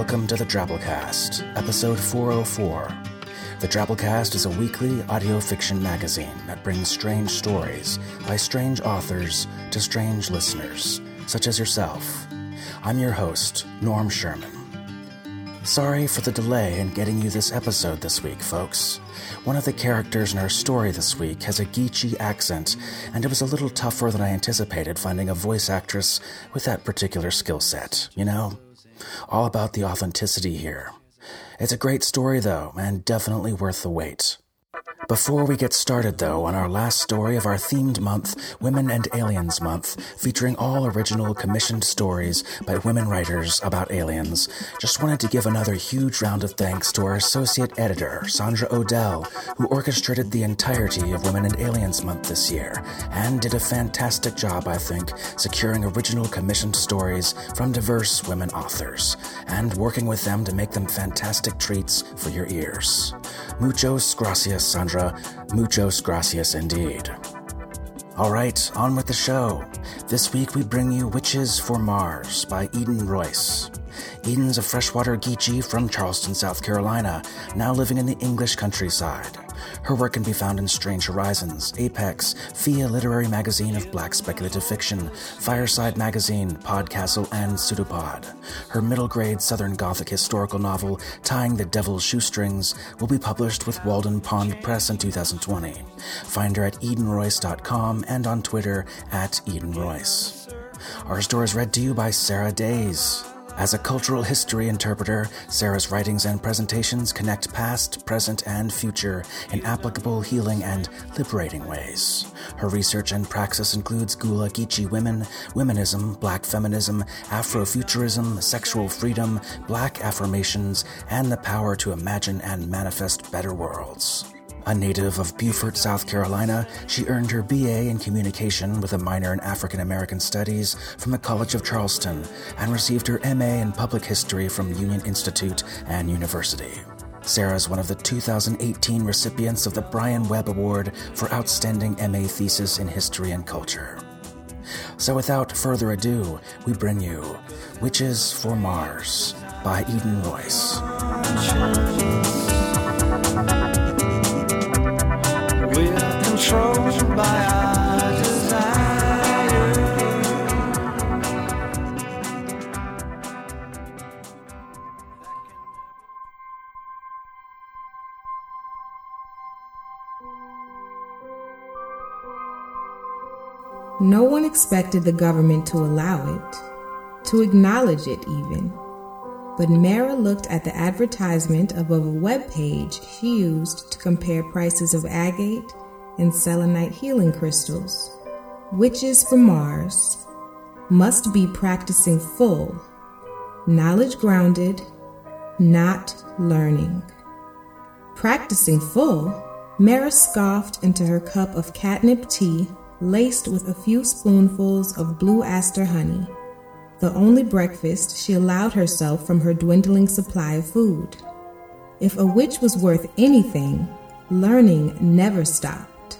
Welcome to the Drabblecast, episode 404. The Drabblecast is a weekly audio fiction magazine that brings strange stories by strange authors to strange listeners, such as yourself. I'm your host, Norm Sherman. Sorry for the delay in getting you this episode this week, folks. One of the characters in our story this week has a Geechee accent, and it was a little tougher than I anticipated finding a voice actress with that particular skill set, you know? All about the authenticity here. It's a great story, though, and definitely worth the wait. Before we get started, though, on our last story of our themed month, Women and Aliens Month, featuring all original commissioned stories by women writers about aliens, just wanted to give another huge round of thanks to our associate editor, Sandra Odell, who orchestrated the entirety of Women and Aliens Month this year, and did a fantastic job, I think, securing original commissioned stories from diverse women authors, and working with them to make them fantastic treats for your ears. Muchos gracias, Sandra. Muchos gracias indeed. All right, on with the show. This week we bring you Witches for Mars by Eden Royce. Eden's a freshwater Geechee from Charleston, South Carolina, now living in the English countryside. Her work can be found in Strange Horizons, Apex, FIYAH Literary Magazine of Black Speculative Fiction, Fireside Magazine, Podcastle, and Pseudopod. Her middle grade Southern Gothic historical novel, Tying the Devil's Shoestrings, will be published with Walden Pond Press in 2020. Find her at EdenRoyce.com and on Twitter at EdenRoyce. Our story is read to you by Sarah Daise. As a cultural history interpreter, Sarah's writings and presentations connect past, present, and future in applicable, healing, and liberating ways. Her research and praxis includes Gullah Geechee women, womanism, black feminism, Afrofuturism, sexual freedom, black affirmations, and the power to imagine and manifest better worlds. A native of Beaufort, South Carolina, she earned her BA in Communication with a minor in African American Studies from the College of Charleston and received her MA in Public History from Union Institute and University. Sarah is one of the 2018 recipients of the Brian Webb Award for Outstanding MA Thesis in History and Culture. So without further ado, we bring you Witches for Mars by Eden Royce. Expected the government to allow it, to acknowledge it even. But Maira looked at the advertisement above a web page she used to compare prices of agate and selenite healing crystals. Witches from Mars must be practicing full, knowledge grounded, not learning. Practicing full, Maira scoffed into her cup of catnip tea laced with a few spoonfuls of blue aster honey, the only breakfast she allowed herself from her dwindling supply of food. If a witch was worth anything, learning never stopped.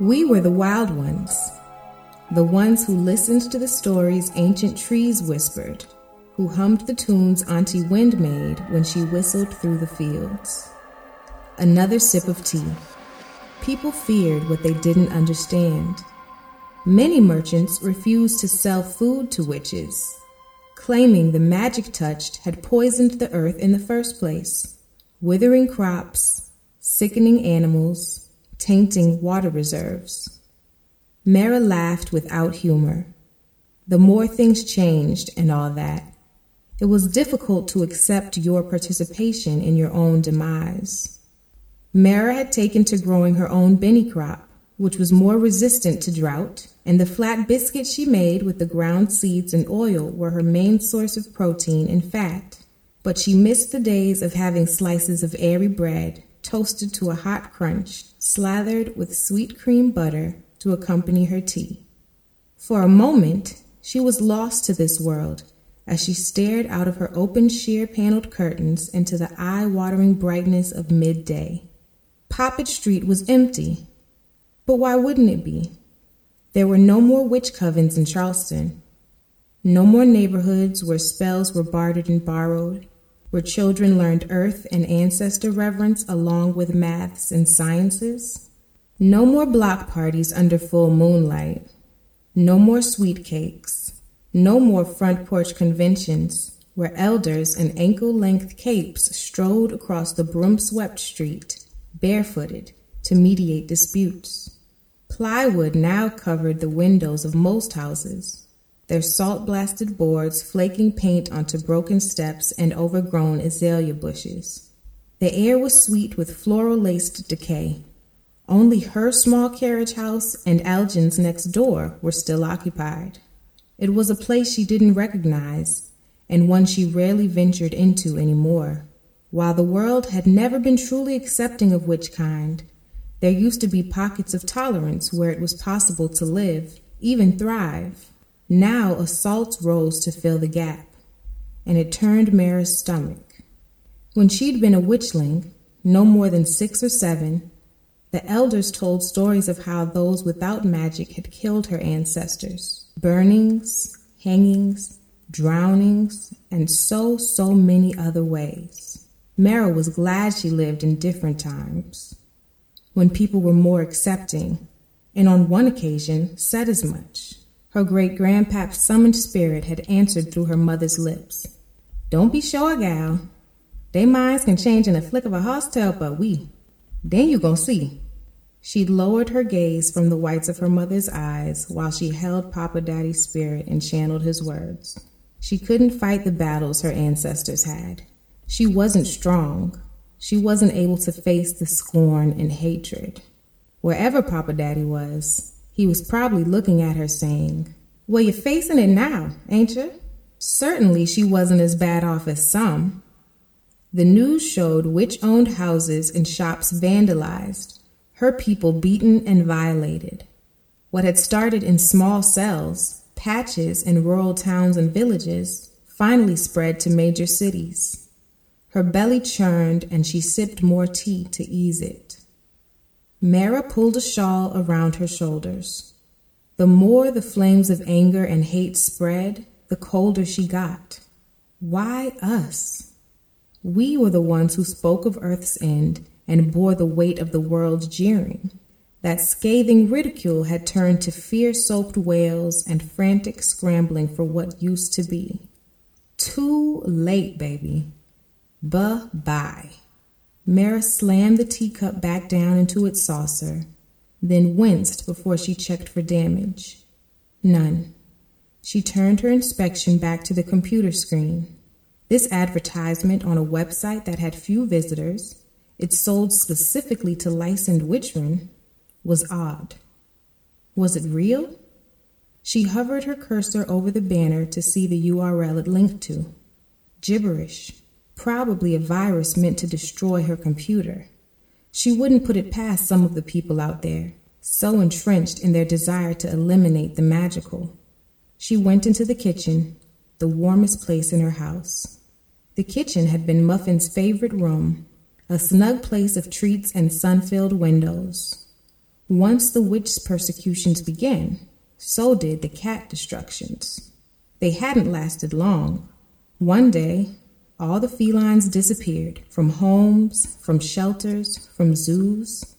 We were the wild ones, the ones who listened to the stories ancient trees whispered, who hummed the tunes Auntie Wind made when she whistled through the fields. Another sip of tea. People feared what they didn't understand. Many merchants refused to sell food to witches, claiming the magic touched had poisoned the earth in the first place, withering crops, sickening animals, tainting water reserves. Maira laughed without humor. The more things changed and all that, it was difficult to accept your participation in your own demise. Maira had taken to growing her own benne crop, which was more resistant to drought, and the flat biscuits she made with the ground seeds and oil were her main source of protein and fat. But she missed the days of having slices of airy bread, toasted to a hot crunch, slathered with sweet cream butter to accompany her tea. For a moment, she was lost to this world as she stared out of her open sheer paneled curtains into the eye watering brightness of midday. Poppet Street was empty. But why wouldn't it be? There were no more witch covens in Charleston. No more neighborhoods where spells were bartered and borrowed. where children learned earth and ancestor reverence along with maths and sciences. No more block parties under full moonlight. No more sweet cakes. No more front porch conventions where elders in ankle length capes strode across the broom swept street, barefooted, to mediate disputes. Plywood now covered the windows of most houses, their salt blasted boards flaking paint onto broken steps and overgrown azalea bushes. The air was sweet with floral laced decay. Only her small carriage house and Elgin's next door were still occupied. It was a place she didn't recognize, and one she rarely ventured into any more. While the world had never been truly accepting of witch kind, there used to be pockets of tolerance where it was possible to live, even thrive. Now assaults rose to fill the gap, and it turned Maira's stomach. When she'd been a witchling, no more than six or seven, the elders told stories of how those without magic had killed her ancestors burnings, hangings, drownings, and so, so many other ways. Maira was glad she lived in different times, when people were more accepting, and on one occasion said as much. Her great grandpap's summoned spirit had answered through her mother's lips. Don't be sure, gal. They minds can change in a flick of a hoss tail, but we. Then you gon' see. She lowered her gaze from the whites of her mother's eyes while she held Papa Daddy's spirit and channeled his words. She couldn't fight the battles her ancestors had. She wasn't strong. She wasn't able to face the scorn and hatred. Wherever Papa Daddy was, he was probably looking at her saying, Well, you're facing it now, ain't you? Certainly she wasn't as bad off as some. The news showed witch owned houses and shops vandalized, her people beaten and violated. What had started in small cells, patches in rural towns and villages, finally spread to major cities. Her belly churned and she sipped more tea to ease it. Maira pulled a shawl around her shoulders. The more the flames of anger and hate spread, the colder she got. Why us? We were the ones who spoke of Earth's end and bore the weight of the world's jeering. That scathing ridicule had turned to fear soaked wails and frantic scrambling for what used to be. Too late, baby. Buh bye. Maira slammed the teacup back down into its saucer, then winced before she checked for damage. None. She turned her inspection back to the computer screen. This advertisement on a website that had few visitors it sold specifically to licensed witchmen, was odd. Was it real? She hovered her cursor over the banner to see the URL it linked to. Gibberish, probably a virus meant to destroy her computer. She wouldn't put it past some of the people out there, so entrenched in their desire to eliminate the magical. She went into the kitchen, the warmest place in her house. The kitchen had been Muffin's favorite room, a snug place of treats and sun filled windows. Once the witch persecutions began, so did the cat destructions. They hadn't lasted long. One day, all the felines disappeared from homes, from shelters, from zoos.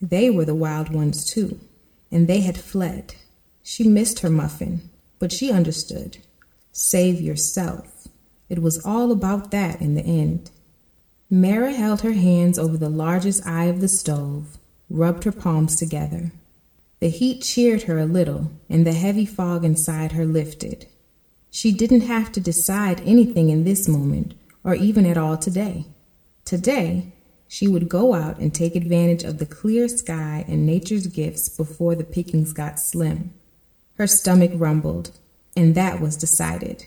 They were the wild ones too, and they had fled. She missed her muffin, but she understood. Save yourself. It was all about that in the end. Maira held her hands over the largest eye of the stove, rubbed her palms together. The heat cheered her a little, and the heavy fog inside her lifted. She didn't have to decide anything in this moment, or even at all today. Today, she would go out and take advantage of the clear sky and nature's gifts before the pickings got slim. Her stomach rumbled, and that was decided.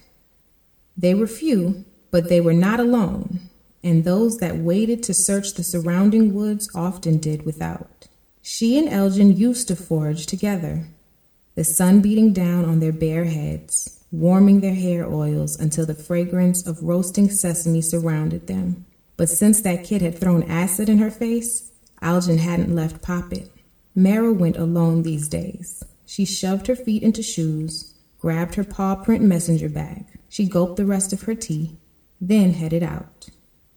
They were few, but they were not alone and those that waited to search the surrounding woods often did without. She and Elgin used to forage together, the sun beating down on their bare heads, warming their hair oils until the fragrance of roasting sesame surrounded them. But since that kid had thrown acid in her face, Algin hadn't left Poppet. Maira went alone these days. She shoved her feet into shoes, grabbed her paw print messenger bag. She gulped the rest of her tea, then headed out.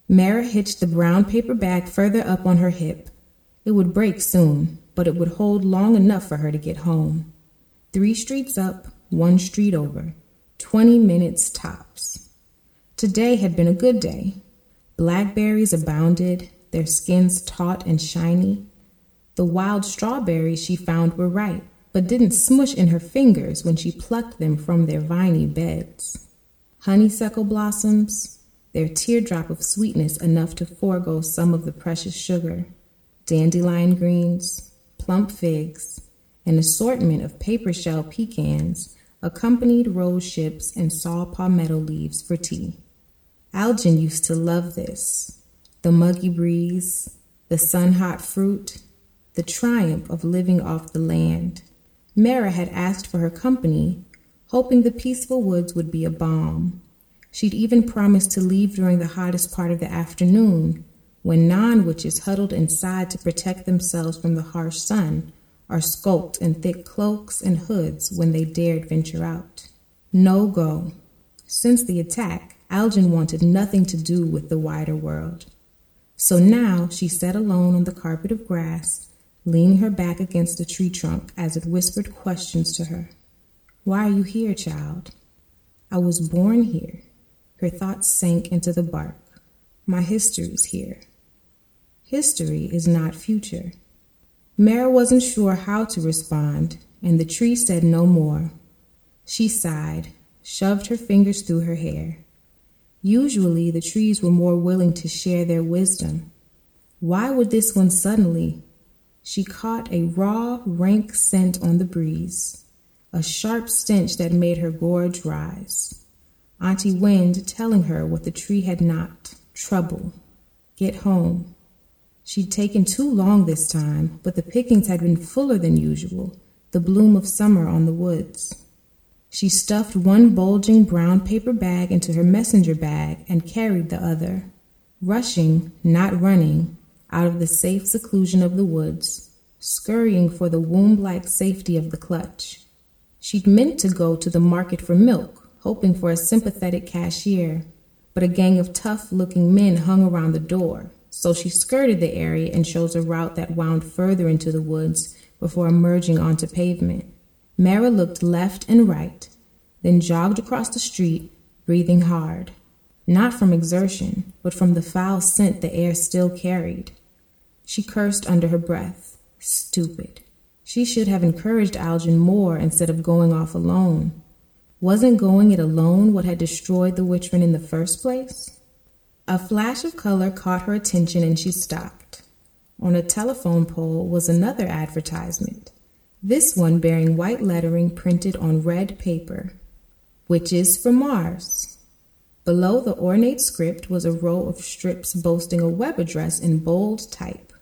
Maira hitched the brown paper bag further up on her hip. It would break soon, but it would hold long enough for her to get home. Three streets up, one street over. Twenty minutes tops. Today had been a good day. Blackberries abounded, their skins taut and shiny. The wild strawberries she found were ripe, but didn't smush in her fingers when she plucked them from their viny beds. Honeysuckle blossoms, their teardrop of sweetness enough to forego some of the precious sugar. Dandelion greens, plump figs, an assortment of paper shell pecans accompanied rose hips and saw palmetto leaves for tea. Algin used to love this the muggy breeze, the sun hot fruit, the triumph of living off the land. Maira had asked for her company, hoping the peaceful woods would be a balm. She'd even promised to leave during the hottest part of the afternoon, when non witches huddled inside to protect themselves from the harsh sun or skulked in thick cloaks and hoods when they dared venture out. No go. Since the attack, Algin wanted nothing to do with the wider world. So now she sat alone on the carpet of grass, leaning her back against a tree trunk as it whispered questions to her. Why are you here, child? I was born here. Her thoughts sank into the bark. My history's here. History is not future. Maira wasn't sure how to respond, and the tree said no more. She sighed, shoved her fingers through her hair. Usually, the trees were more willing to share their wisdom. Why would this one suddenly? She caught a raw, rank scent on the breeze, a sharp stench that made her gorge rise. Auntie Wind telling her what the tree had not trouble. Get home. She'd taken too long this time, but the pickings had been fuller than usual, the bloom of summer on the woods. She stuffed one bulging brown paper bag into her messenger bag and carried the other, rushing, not running, out of the safe seclusion of the woods, scurrying for the womb like safety of the clutch. She'd meant to go to the market for milk, hoping for a sympathetic cashier, but a gang of tough looking men hung around the door, so she skirted the area and chose a route that wound further into the woods before emerging onto pavement. Maira looked left and right, then jogged across the street, breathing hard. Not from exertion, but from the foul scent the air still carried. She cursed under her breath. Stupid. She should have encouraged Algin more instead of going off alone. Wasn't going it alone what had destroyed the Witchman in the first place? A flash of color caught her attention and she stopped. On a telephone pole was another advertisement this one bearing white lettering printed on red paper, Witches for Mars. Below the ornate script was a row of strips boasting a web address in bold type.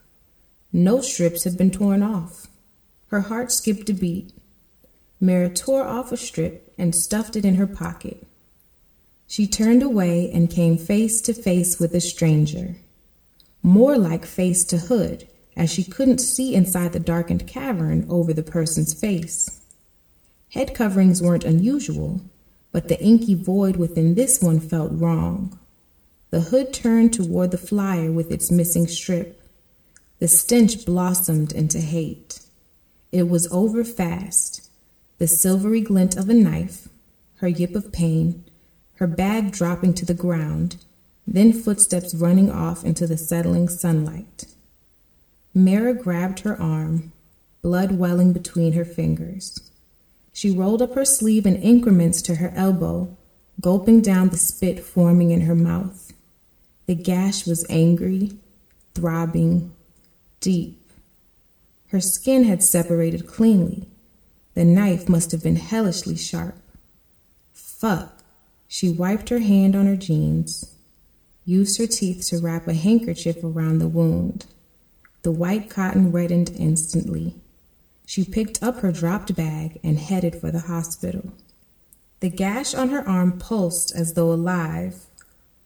No strips had been torn off. Her heart skipped a beat. Maira tore off a strip and stuffed it in her pocket. She turned away and came face to face with a stranger. More like face to hood, as she couldn't see inside the darkened cavern over the person's face. Head coverings weren't unusual, but the inky void within this one felt wrong. The hood turned toward the flyer with its missing strip. The stench blossomed into hate. It was over fast. The silvery glint of a knife, her yip of pain, her bag dropping to the ground, then footsteps running off into the settling sunlight. Maira grabbed her arm, blood welling between her fingers. She rolled up her sleeve in increments to her elbow, gulping down the spit forming in her mouth. The gash was angry, throbbing, deep. Her skin had separated cleanly. The knife must have been hellishly sharp. Fuck. She wiped her hand on her jeans, used her teeth to wrap a handkerchief around the wound. The white cotton reddened instantly. She picked up her dropped bag and headed for the hospital. The gash on her arm pulsed as though alive,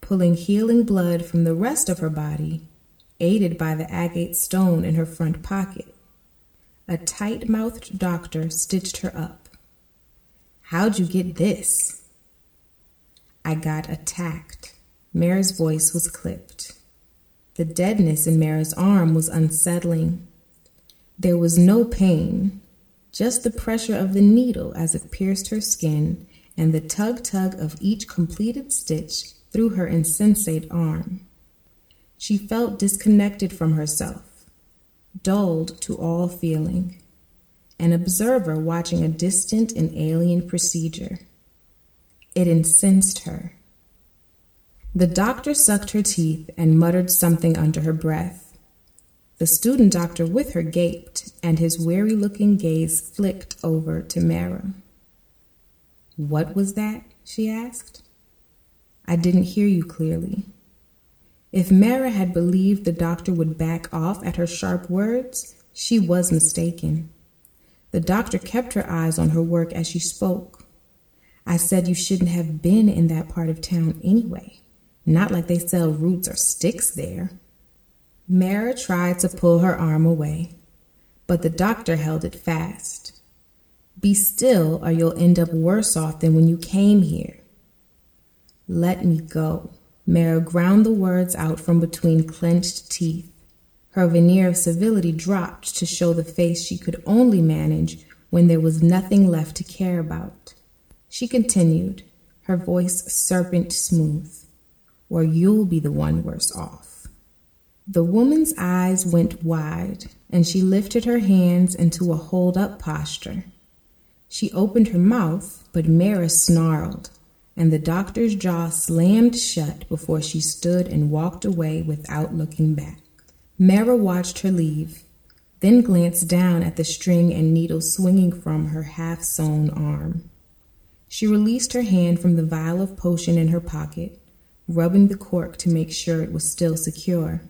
pulling healing blood from the rest of her body, aided by the agate stone in her front pocket. A tight mouthed doctor stitched her up. How'd you get this? I got attacked, Maira's voice was clipped. The deadness in Maira's arm was unsettling. There was no pain, just the pressure of the needle as it pierced her skin and the tug tug of each completed stitch through her insensate arm. She felt disconnected from herself, dulled to all feeling, an observer watching a distant and alien procedure. It incensed her. The doctor sucked her teeth and muttered something under her breath. The student doctor with her gaped, and his weary looking gaze flicked over to Maira. What was that? she asked. I didn't hear you clearly. If Maira had believed the doctor would back off at her sharp words, she was mistaken. The doctor kept her eyes on her work as she spoke. I said you shouldn't have been in that part of town anyway. Not like they sell roots or sticks there. Maira tried to pull her arm away, but the doctor held it fast. Be still, or you'll end up worse off than when you came here. Let me go. Maira ground the words out from between clenched teeth. Her veneer of civility dropped to show the face she could only manage when there was nothing left to care about. She continued, her voice serpent smooth, or you'll be the one worse off. The woman's eyes went wide, and she lifted her hands into a hold up posture. She opened her mouth, but Maira snarled, and the doctor's jaw slammed shut before she stood and walked away without looking back. Maira watched her leave, then glanced down at the string and needle swinging from her half sewn arm. She released her hand from the vial of potion in her pocket, rubbing the cork to make sure it was still secure.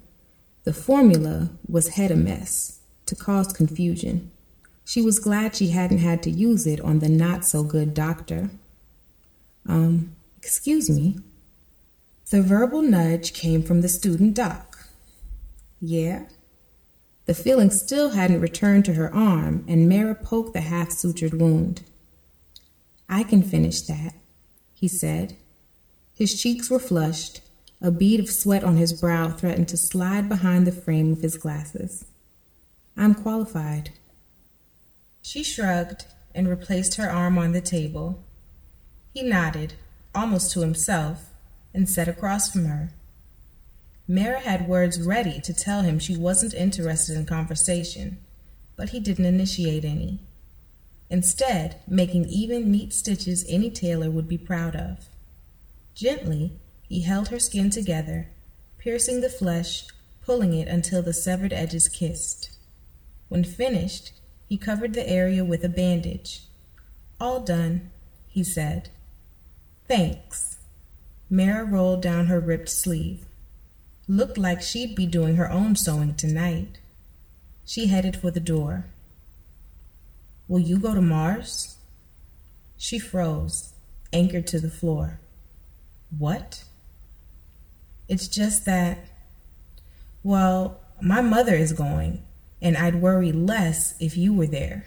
The formula was head a mess to cause confusion. She was glad she hadn't had to use it on the not so good doctor. Um, excuse me. The verbal nudge came from the student doc. Yeah? The feeling still hadn't returned to her arm, and Maira poked the half sutured wound. I can finish that, he said. His cheeks were flushed. A bead of sweat on his brow threatened to slide behind the frame of his glasses. I'm qualified. She shrugged and replaced her arm on the table. He nodded, almost to himself, and sat across from her. Maira had words ready to tell him she wasn't interested in conversation, but he didn't initiate any. Instead, making even neat stitches any tailor would be proud of. Gently, he held her skin together, piercing the flesh, pulling it until the severed edges kissed. When finished, he covered the area with a bandage. All done, he said. Thanks. Maira rolled down her ripped sleeve. Looked like she'd be doing her own sewing tonight. She headed for the door. Will you go to Mars? She froze, anchored to the floor. What? It's just that, well, my mother is going, and I'd worry less if you were there.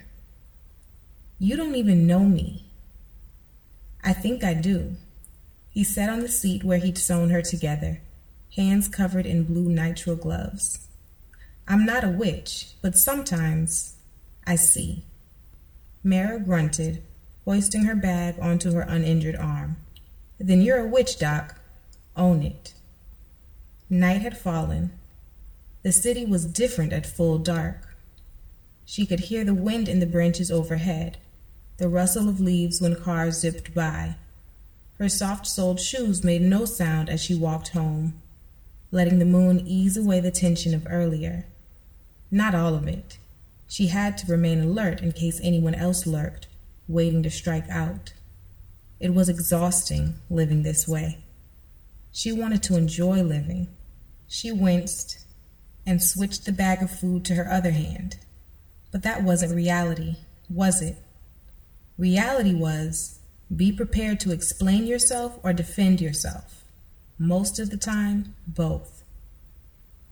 You don't even know me. I think I do. He sat on the seat where he'd sewn her together, hands covered in blue nitrile gloves. I'm not a witch, but sometimes I see. Maira grunted, hoisting her bag onto her uninjured arm. Then you're a witch, Doc. Own it. Night had fallen, the city was different at full dark. She could hear the wind in the branches overhead, the rustle of leaves when cars zipped by. Her soft soled shoes made no sound as she walked home, letting the moon ease away the tension of earlier. Not all of it. She had to remain alert in case anyone else lurked, waiting to strike out. It was exhausting living this way. She wanted to enjoy living. She winced and switched the bag of food to her other hand. But that wasn't reality, was it? Reality was be prepared to explain yourself or defend yourself. Most of the time, both.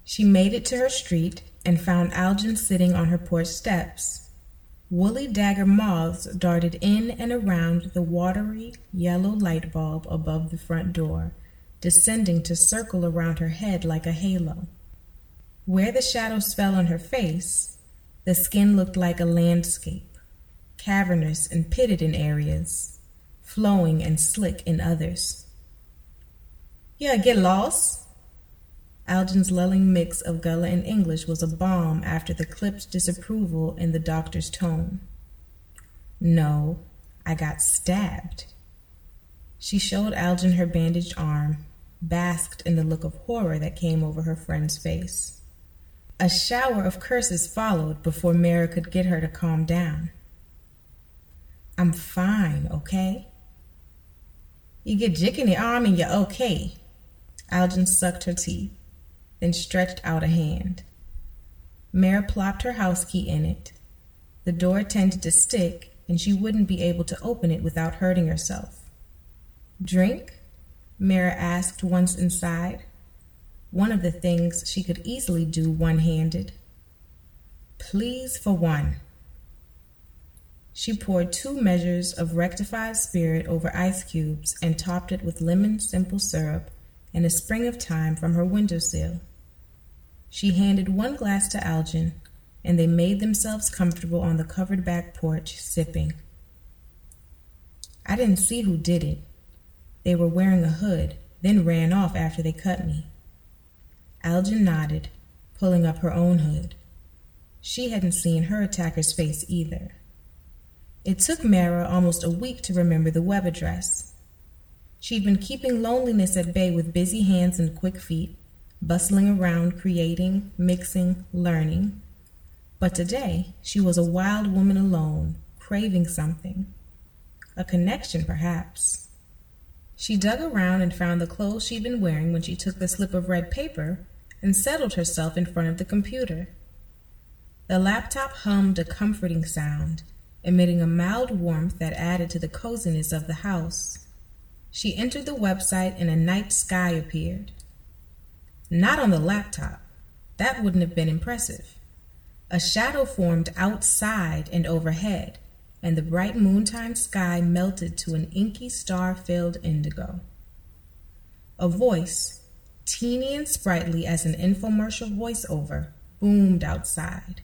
She made it to her street and found Algin sitting on her porch steps. Woolly dagger moths darted in and around the watery yellow light bulb above the front door, descending to circle around her head like a halo. Where the shadows fell on her face, the skin looked like a landscape, cavernous and pitted in areas, flowing and slick in others. Yeah, get lost. Algin's lulling mix of Gullah and English was a balm after the clipped disapproval in the doctor's tone. No, I got stabbed. She showed Algin her bandaged arm, basked in the look of horror that came over her friend's face. A shower of curses followed before Maira could get her to calm down. I'm fine, okay? You get jick in the arm and you're okay. Algin sucked her teeth, then stretched out a hand. Maira plopped her house key in it. The door tended to stick, and she wouldn't be able to open it without hurting herself. Drink? Maira asked once inside. One of the things she could easily do one handed. Please for one. She poured two measures of rectified spirit over ice cubes and topped it with lemon simple syrup and a spring of thyme from her windowsill. She handed one glass to Algin, and they made themselves comfortable on the covered back porch, sipping. I didn't see who did it. They were wearing a hood, then ran off after they cut me. Algin nodded, pulling up her own hood. She hadn't seen her attacker's face either. It took Maira almost a week to remember the web address. She'd been keeping loneliness at bay with busy hands and quick feet, bustling around, creating, mixing, learning. But today, she was a wild woman alone, craving something. A connection, perhaps. She dug around and found the clothes she'd been wearing when she took the slip of red paper and settled herself in front of the computer. The laptop hummed a comforting sound, emitting a mild warmth that added to the coziness of the house. She entered the website and a night sky appeared. Not on the laptop. That wouldn't have been impressive. A shadow formed outside and overhead, and the bright moontime sky melted to an inky star filled indigo. A voice, teeny and sprightly as an infomercial voiceover, boomed outside.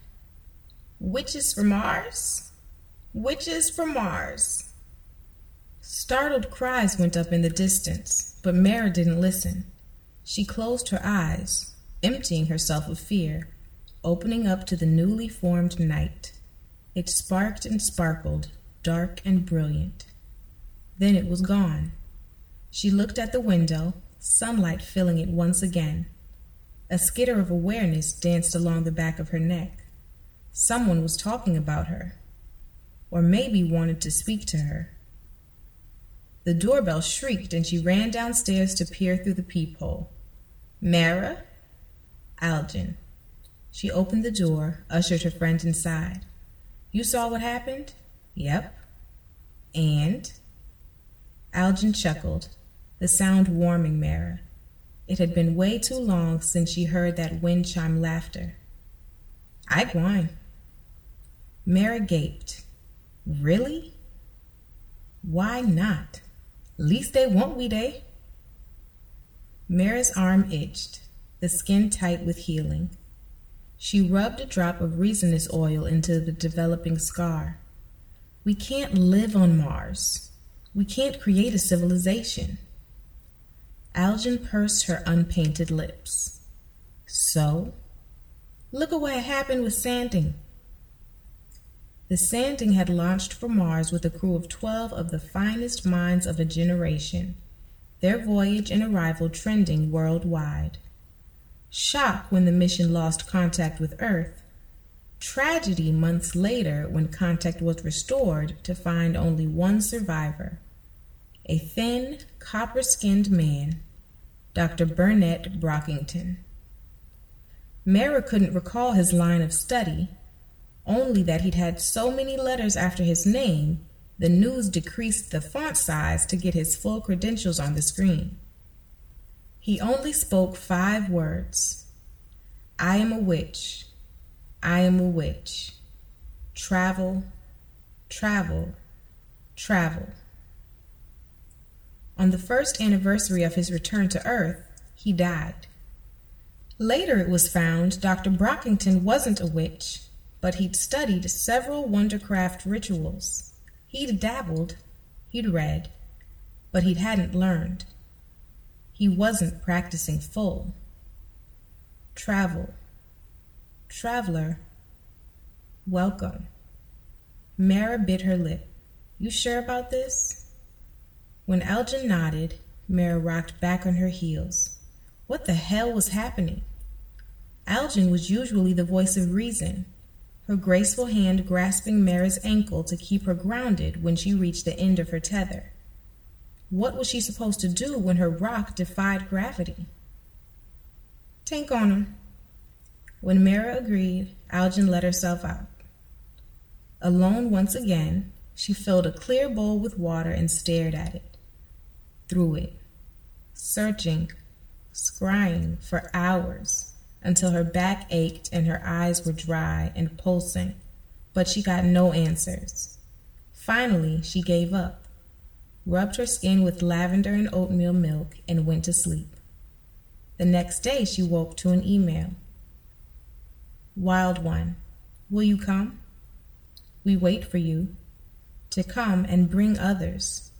Witches from Mars? Witches from Mars. Startled cries went up in the distance, but Maira didn't listen. She closed her eyes, emptying herself of fear, opening up to the newly formed night. It sparked and sparkled, dark and brilliant. Then it was gone. She looked at the window, sunlight filling it once again. A skitter of awareness danced along the back of her neck. Someone was talking about her, or maybe wanted to speak to her. The doorbell shrieked, and she ran downstairs to peer through the peephole. Maira? Algin. She opened the door, ushered her friend inside. You saw what happened? Yep. And? Algin chuckled, the sound warming Maira. It had been way too long since she heard that wind chime laughter. I gwine. Maira gaped. Really? Why not? Least they won't we they? Maira's arm itched, the skin tight with healing. She rubbed a drop of resinous oil into the developing scar. We can't live on Mars. We can't create a civilization. Algin pursed her unpainted lips. So? Look at what happened with Sanding. The Sanding had launched for Mars with a crew of 12 of the finest minds of a generation, their voyage and arrival trending worldwide. Shock when the mission lost contact with Earth. Tragedy months later when contact was restored to find only one survivor a thin, copper skinned man, Dr. Burnett Brockington. Maira couldn't recall his line of study, only that he'd had so many letters after his name, the news decreased the font size to get his full credentials on the screen. He only spoke five words I am a witch. I am a witch. Travel, travel, travel. On the first anniversary of his return to Earth, he died. Later, it was found Dr. Brockington wasn't a witch, but he'd studied several Wondercraft rituals. He'd dabbled, he'd read, but he hadn't learned. He wasn't practicing full. Travel. Traveler. Welcome. Maira bit her lip. You sure about this? When Elgin nodded, Maira rocked back on her heels. What the hell was happening? Algin was usually the voice of reason, her graceful hand grasping Maira's ankle to keep her grounded when she reached the end of her tether. What was she supposed to do when her rock defied gravity? Tank on. When Maira agreed, Elgin let herself out. Alone once again, she filled a clear bowl with water and stared at it, through it, searching, scrying for hours until her back ached and her eyes were dry and pulsing, but she got no answers. Finally, she gave up, rubbed her skin with lavender and oatmeal milk, and went to sleep. The next day, she woke to an email. Wild One, will you come? We wait for you to come and bring others.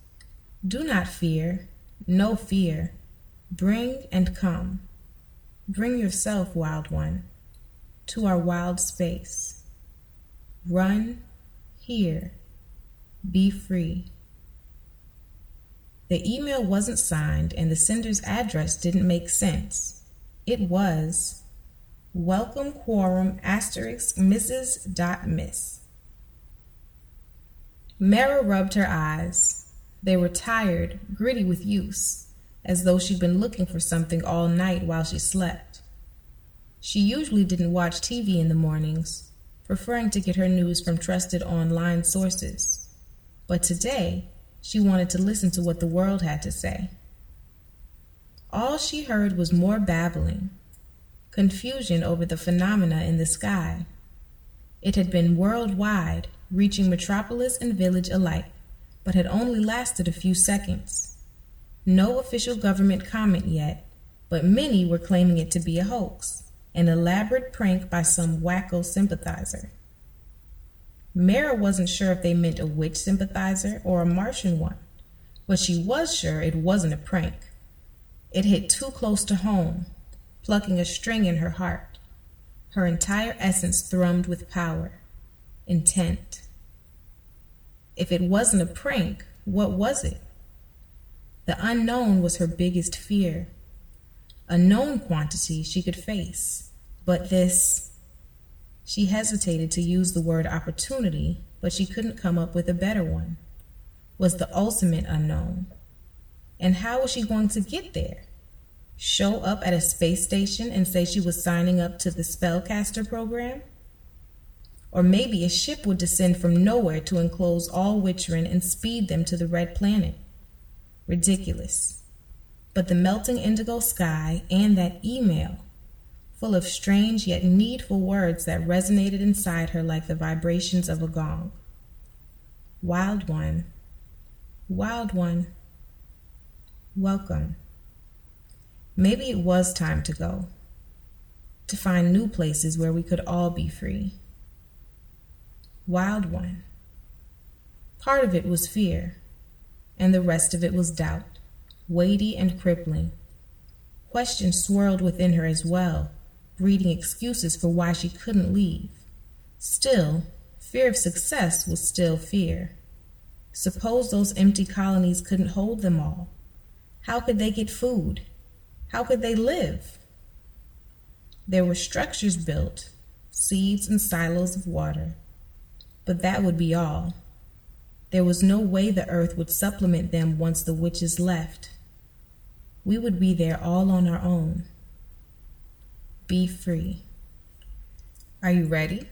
Do not fear, no fear. Bring and come. Bring yourself, wild one, to our wild space. Run here. Be free. The email wasn't signed and the sender's address didn't make sense. It was Welcome Quorum asterisk Mrs. Dot Miss. Maira rubbed her eyes. They were tired, gritty with use as though she'd been looking for something all night while she slept. She usually didn't watch TV in the mornings, preferring to get her news from trusted online sources. But today, she wanted to listen to what the world had to say. All she heard was more babbling, confusion over the phenomena in the sky. It had been worldwide, reaching metropolis and village alike, but had only lasted a few seconds. No official government comment yet, but many were claiming it to be a hoax, an elaborate prank by some wacko sympathizer. Maira wasn't sure if they meant a witch sympathizer or a Martian one, but she was sure it wasn't a prank. It hit too close to home, plucking a string in her heart. Her entire essence thrummed with power, intent. If it wasn't a prank, what was it? The unknown was her biggest fear. A known quantity she could face, but this. She hesitated to use the word opportunity, but she couldn't come up with a better one. Was the ultimate unknown. And how was she going to get there? Show up at a space station and say she was signing up to the spellcaster program? Or maybe a ship would descend from nowhere to enclose all Witcherin and speed them to the red planet ridiculous. But the melting indigo sky and that email, full of strange yet needful words that resonated inside her like the vibrations of a gong. Wild one, wild one, welcome. Maybe it was time to go, to find new places where we could all be free. Wild one. Part of it was fear and the rest of it was doubt, weighty and crippling. Questions swirled within her as well, breeding excuses for why she couldn't leave. Still, fear of success was still fear. Suppose those empty colonies couldn't hold them all. How could they get food? How could they live? There were structures built, seeds and silos of water, but that would be all. There was no way the earth would supplement them once the witches left. We would be there all on our own. Be free. Are you ready?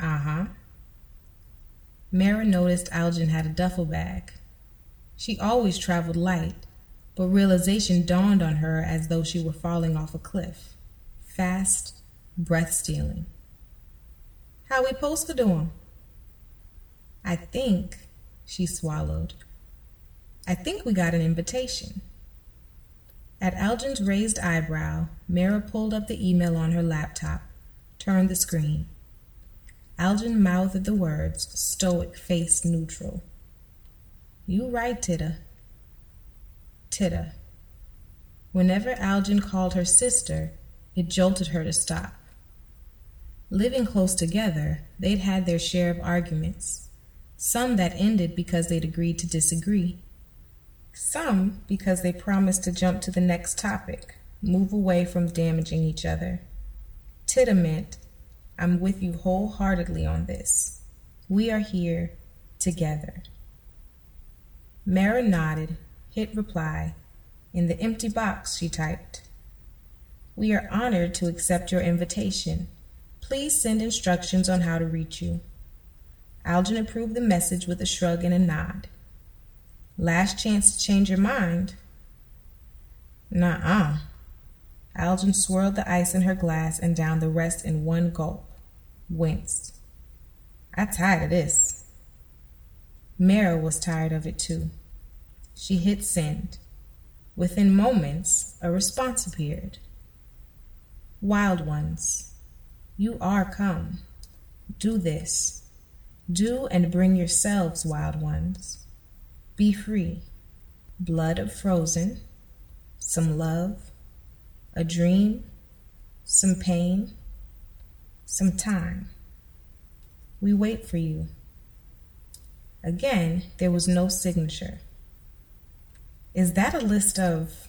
Uh huh. Maira noticed Algin had a duffel bag. She always traveled light, but realization dawned on her as though she were falling off a cliff. Fast, breath stealing. How we supposed to do 'em? I think, she swallowed. I think we got an invitation. At Algin's raised eyebrow, Maira pulled up the email on her laptop, turned the screen. Algin mouthed the words, stoic face neutral. You right, Titta. Titta. Whenever Algin called her sister, it jolted her to stop. Living close together, they'd had their share of arguments, some that ended because they'd agreed to disagree, some because they promised to jump to the next topic, move away from damaging each other. Titta meant, I'm with you wholeheartedly on this. We are here together. Maira nodded, hit reply. In the empty box, she typed. We are honored to accept your invitation. Please send instructions on how to reach you. Algin approved the message with a shrug and a nod. Last chance to change your mind. Nuh-uh. Algin swirled the ice in her glass and down the rest in one gulp. Winced. I tired of this. Maira was tired of it too. She hit send. Within moments, a response appeared. Wild ones, you are come. Do this. Do and bring yourselves, wild ones. Be free. Blood of frozen, some love, a dream, some pain, some time. We wait for you. Again, there was no signature. Is that a list of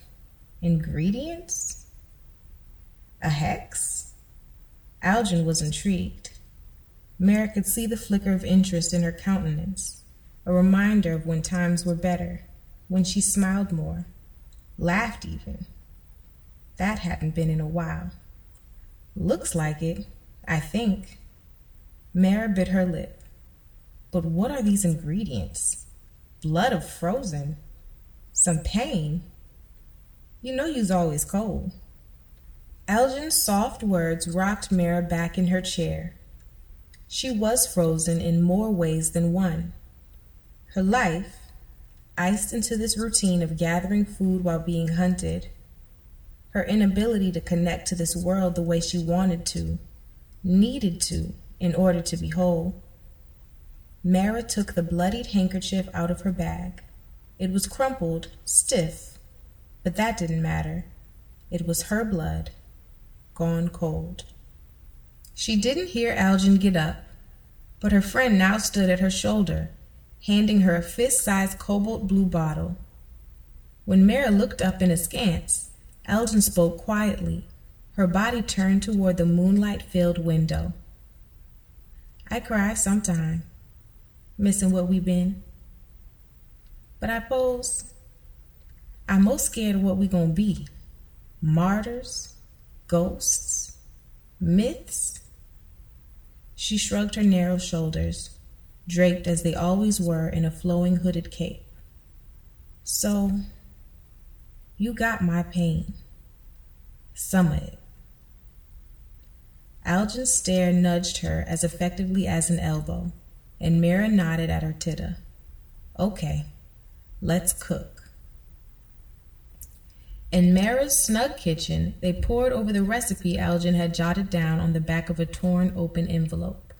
ingredients? A hex? Algin was intrigued. Maira could see the flicker of interest in her countenance, a reminder of when times were better, when she smiled more, laughed even. That hadn't been in a while. Looks like it, I think. Maira bit her lip. But what are these ingredients? Blood of frozen? Some pain? You know you's always cold. Algin's soft words rocked Maira back in her chair. She was frozen in more ways than one. Her life, iced into this routine of gathering food while being hunted, her inability to connect to this world the way she wanted to, needed to, in order to be whole. Maira took the bloodied handkerchief out of her bag. It was crumpled, stiff, but that didn't matter. It was her blood gone cold. She didn't hear Algin get up, but her friend now stood at her shoulder, handing her a fist sized cobalt blue bottle. When Maira looked up in askance, Algin spoke quietly, her body turned toward the moonlight filled window. I cry sometime, missing what we been. But I pose, I'm most scared of what we gonna be. Martyrs? Ghosts? Myths? She shrugged her narrow shoulders, draped as they always were in a flowing hooded cape. So, you got my pain. Some of it. Algin's stare nudged her as effectively as an elbow, and Maira nodded at her titta. Okay, let's cook. In Maira's snug kitchen, they pored over the recipe Algin had jotted down on the back of a torn open envelope.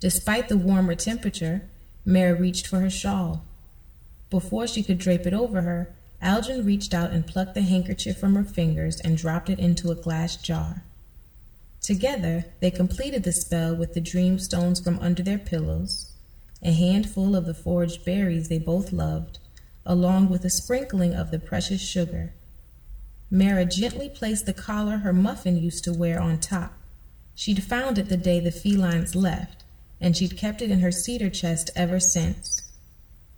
Despite the warmer temperature, Maira reached for her shawl. Before she could drape it over her, Algin reached out and plucked the handkerchief from her fingers and dropped it into a glass jar. Together, they completed the spell with the dream stones from under their pillows, a handful of the foraged berries they both loved, along with a sprinkling of the precious sugar Maira gently placed the collar her muffin used to wear on top. She'd found it the day the felines left, and she'd kept it in her cedar chest ever since.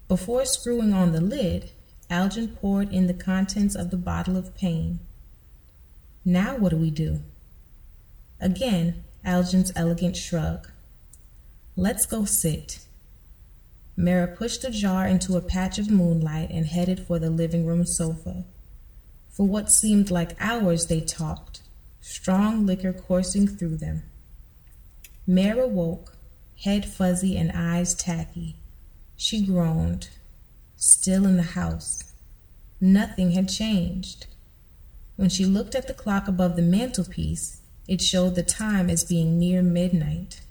Before screwing on the lid, Algin poured in the contents of the bottle of pain. Now what do we do? Again, Algin's elegant shrug. Let's go sit. Maira pushed the jar into a patch of moonlight and headed for the living room sofa. For what seemed like hours they talked, strong liquor coursing through them. Maira woke, head fuzzy and eyes tacky. She groaned. still in the house. Nothing had changed. When she looked at the clock above the mantelpiece, it showed the time as being near midnight.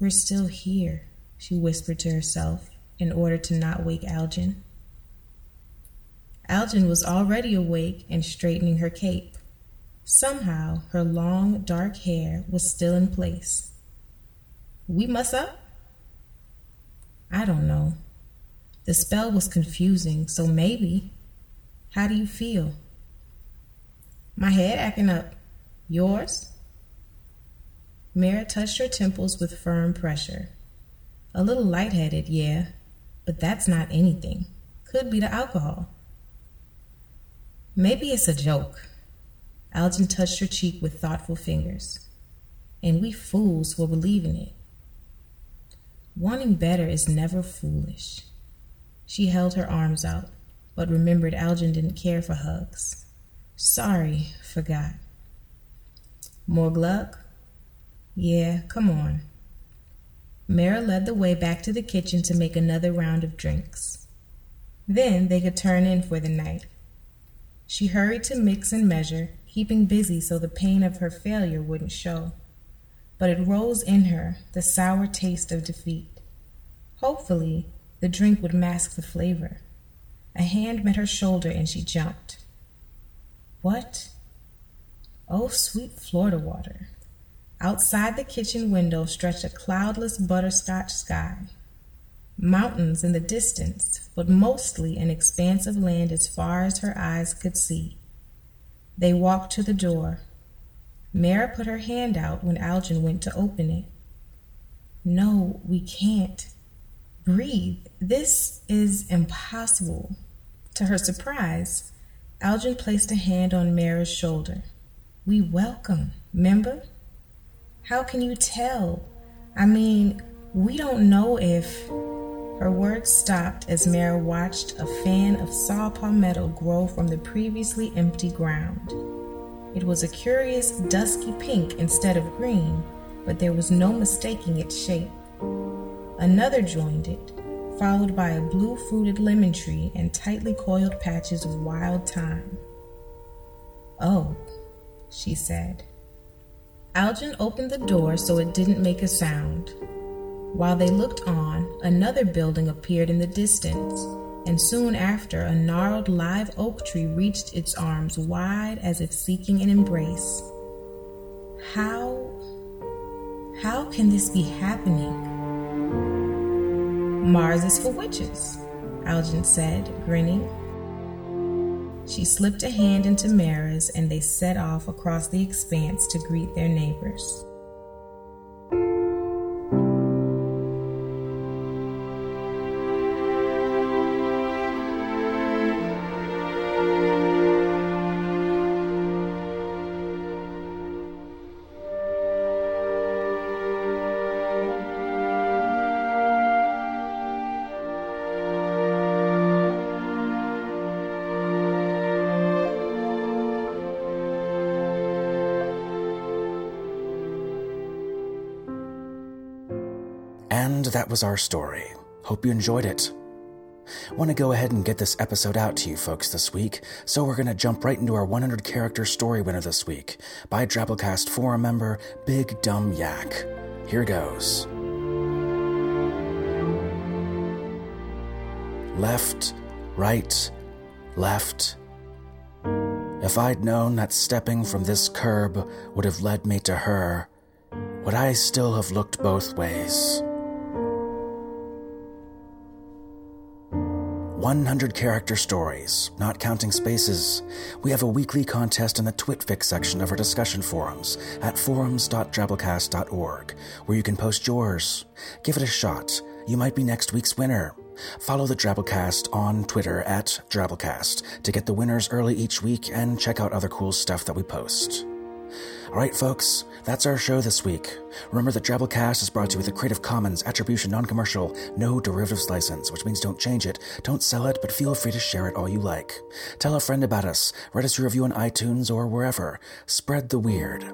We're still here, she whispered to herself in order to not wake Algin. Algin was already awake and straightening her cape. Somehow, her long, dark hair was still in place. We must up? I don't know. The spell was confusing, so maybe. How do you feel? My head acting up. Yours? Maira touched her temples with firm pressure. A little lightheaded, yeah, but that's not anything. Could be the alcohol. Maybe it's a joke. Algin touched her cheek with thoughtful fingers. And we fools will believe in it. Wanting better is never foolish. She held her arms out, but remembered Algin didn't care for hugs. Sorry, forgot. More Gluck? Yeah, come on. Maira led the way back to the kitchen to make another round of drinks. Then they could turn in for the night. She hurried to mix and measure, keeping busy so the pain of her failure wouldn't show. But it rose in her, the sour taste of defeat. Hopefully, the drink would mask the flavor. A hand met her shoulder and she jumped. What? Oh, sweet Florida water. Outside the kitchen window stretched a cloudless butterscotch sky. Mountains in the distance, but mostly an expanse of land as far as her eyes could see. They walked to the door. Maira put her hand out when Algin went to open it. No, we can't. Breathe. This is impossible. To her surprise, Algin placed a hand on Maira's shoulder. We welcome, member. How can you tell? I mean, we don't know if. Her words stopped as Maira watched a fan of saw palmetto grow from the previously empty ground. It was a curious dusky pink instead of green, but there was no mistaking its shape. Another joined it, followed by a blue fruited lemon tree and tightly coiled patches of wild thyme. Oh, she said. Algin opened the door so it didn't make a sound. While they looked on, another building appeared in the distance, and soon after, a gnarled live oak tree reached its arms wide as if seeking an embrace. How. How can this be happening? Mars is for witches, Algin said, grinning. She slipped a hand into Maira's and they set off across the expanse to greet their neighbors. And that was our story. Hope you enjoyed it. Want to go ahead and get this episode out to you folks this week, so we're going to jump right into our 100 character story winner this week by Drabblecast forum member Big Dumb Yak. Here goes. Left, right, left. If I'd known that stepping from this curb would have led me to her, would I still have looked both ways? 100 character stories, not counting spaces. We have a weekly contest in the TwitFix section of our discussion forums at forums.drabblecast.org, where you can post yours. Give it a shot. You might be next week's winner. Follow the Drabblecast on Twitter at Drabblecast to get the winners early each week and check out other cool stuff that we post. All right, folks, that's our show this week. Remember that Drabblecast is brought to you with a Creative Commons Attribution Non Commercial, No Derivatives license, which means don't change it, don't sell it, but feel free to share it all you like. Tell a friend about us, write us a review on iTunes or wherever. Spread the weird.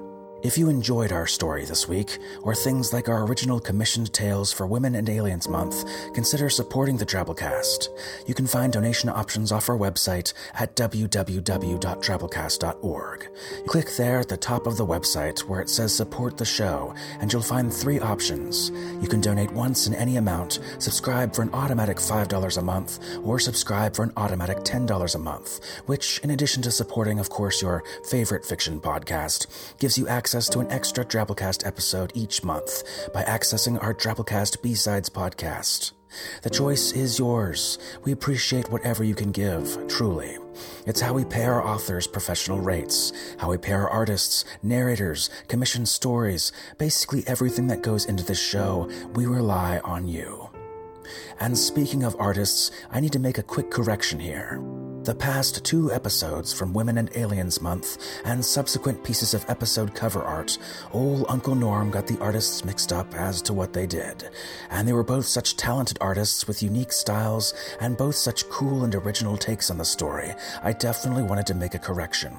If you enjoyed our story this week, or things like our original commissioned tales for Women and Aliens Month, consider supporting the Drabblecast. You can find donation options off our website at www.drabblecast.org. Click there at the top of the website where it says support the show, and you'll find three options. You can donate once in any amount, subscribe for an automatic $5 a month, or subscribe for an automatic $10 a month, which, in addition to supporting, of course, your favorite fiction podcast, gives you access to an extra Drabblecast episode each month by accessing our Drabblecast B-Sides podcast. The choice is yours. We appreciate whatever you can give, truly. It's how we pay our authors professional rates, how we pay our artists, narrators, commission stories, basically everything that goes into this show, we rely on you. And speaking of artists, I need to make a quick correction here. The past two episodes from Women and Aliens Month and subsequent pieces of episode cover art, old Uncle Norm got the artists mixed up as to what they did. And they were both such talented artists with unique styles and both such cool and original takes on the story, I definitely wanted to make a correction.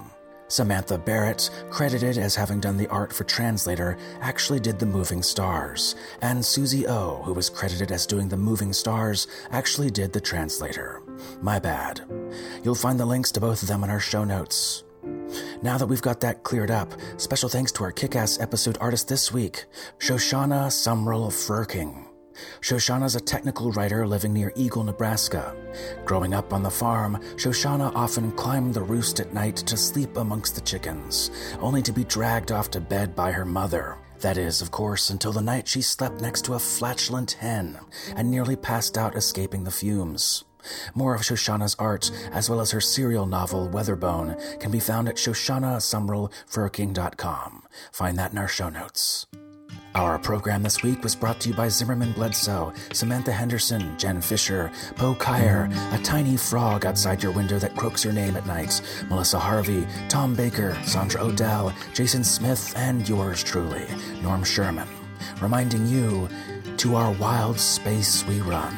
Samantha Barrett, credited as having done the art for Translator, actually did the Moving Stars, and Susie O, who was credited as doing the Moving Stars, actually did the Translator. My bad. You'll find the links to both of them in our show notes. Now that we've got that cleared up, special thanks to our kick ass episode artist this week, Shoshana Sumrall Furking. Shoshana's a technical writer living near Eagle, Nebraska. Growing up on the farm, Shoshana often climbed the roost at night to sleep amongst the chickens, only to be dragged off to bed by her mother. That is, of course, until the night she slept next to a flatulent hen and nearly passed out escaping the fumes. More of Shoshana's art, as well as her serial novel Weatherbone, can be found at shoshanasumrallfurking.com. Find that in our show notes. Our program this week was brought to you by Zimmerman Bledsoe, Samantha Henderson, Jen Fisher, Poe Kyer, a tiny frog outside your window that croaks your name at night, Melissa Harvey, Tom Baker, Sandra Odell, Jason Smith, and yours truly, Norm Sherman, reminding you to our wild space we run.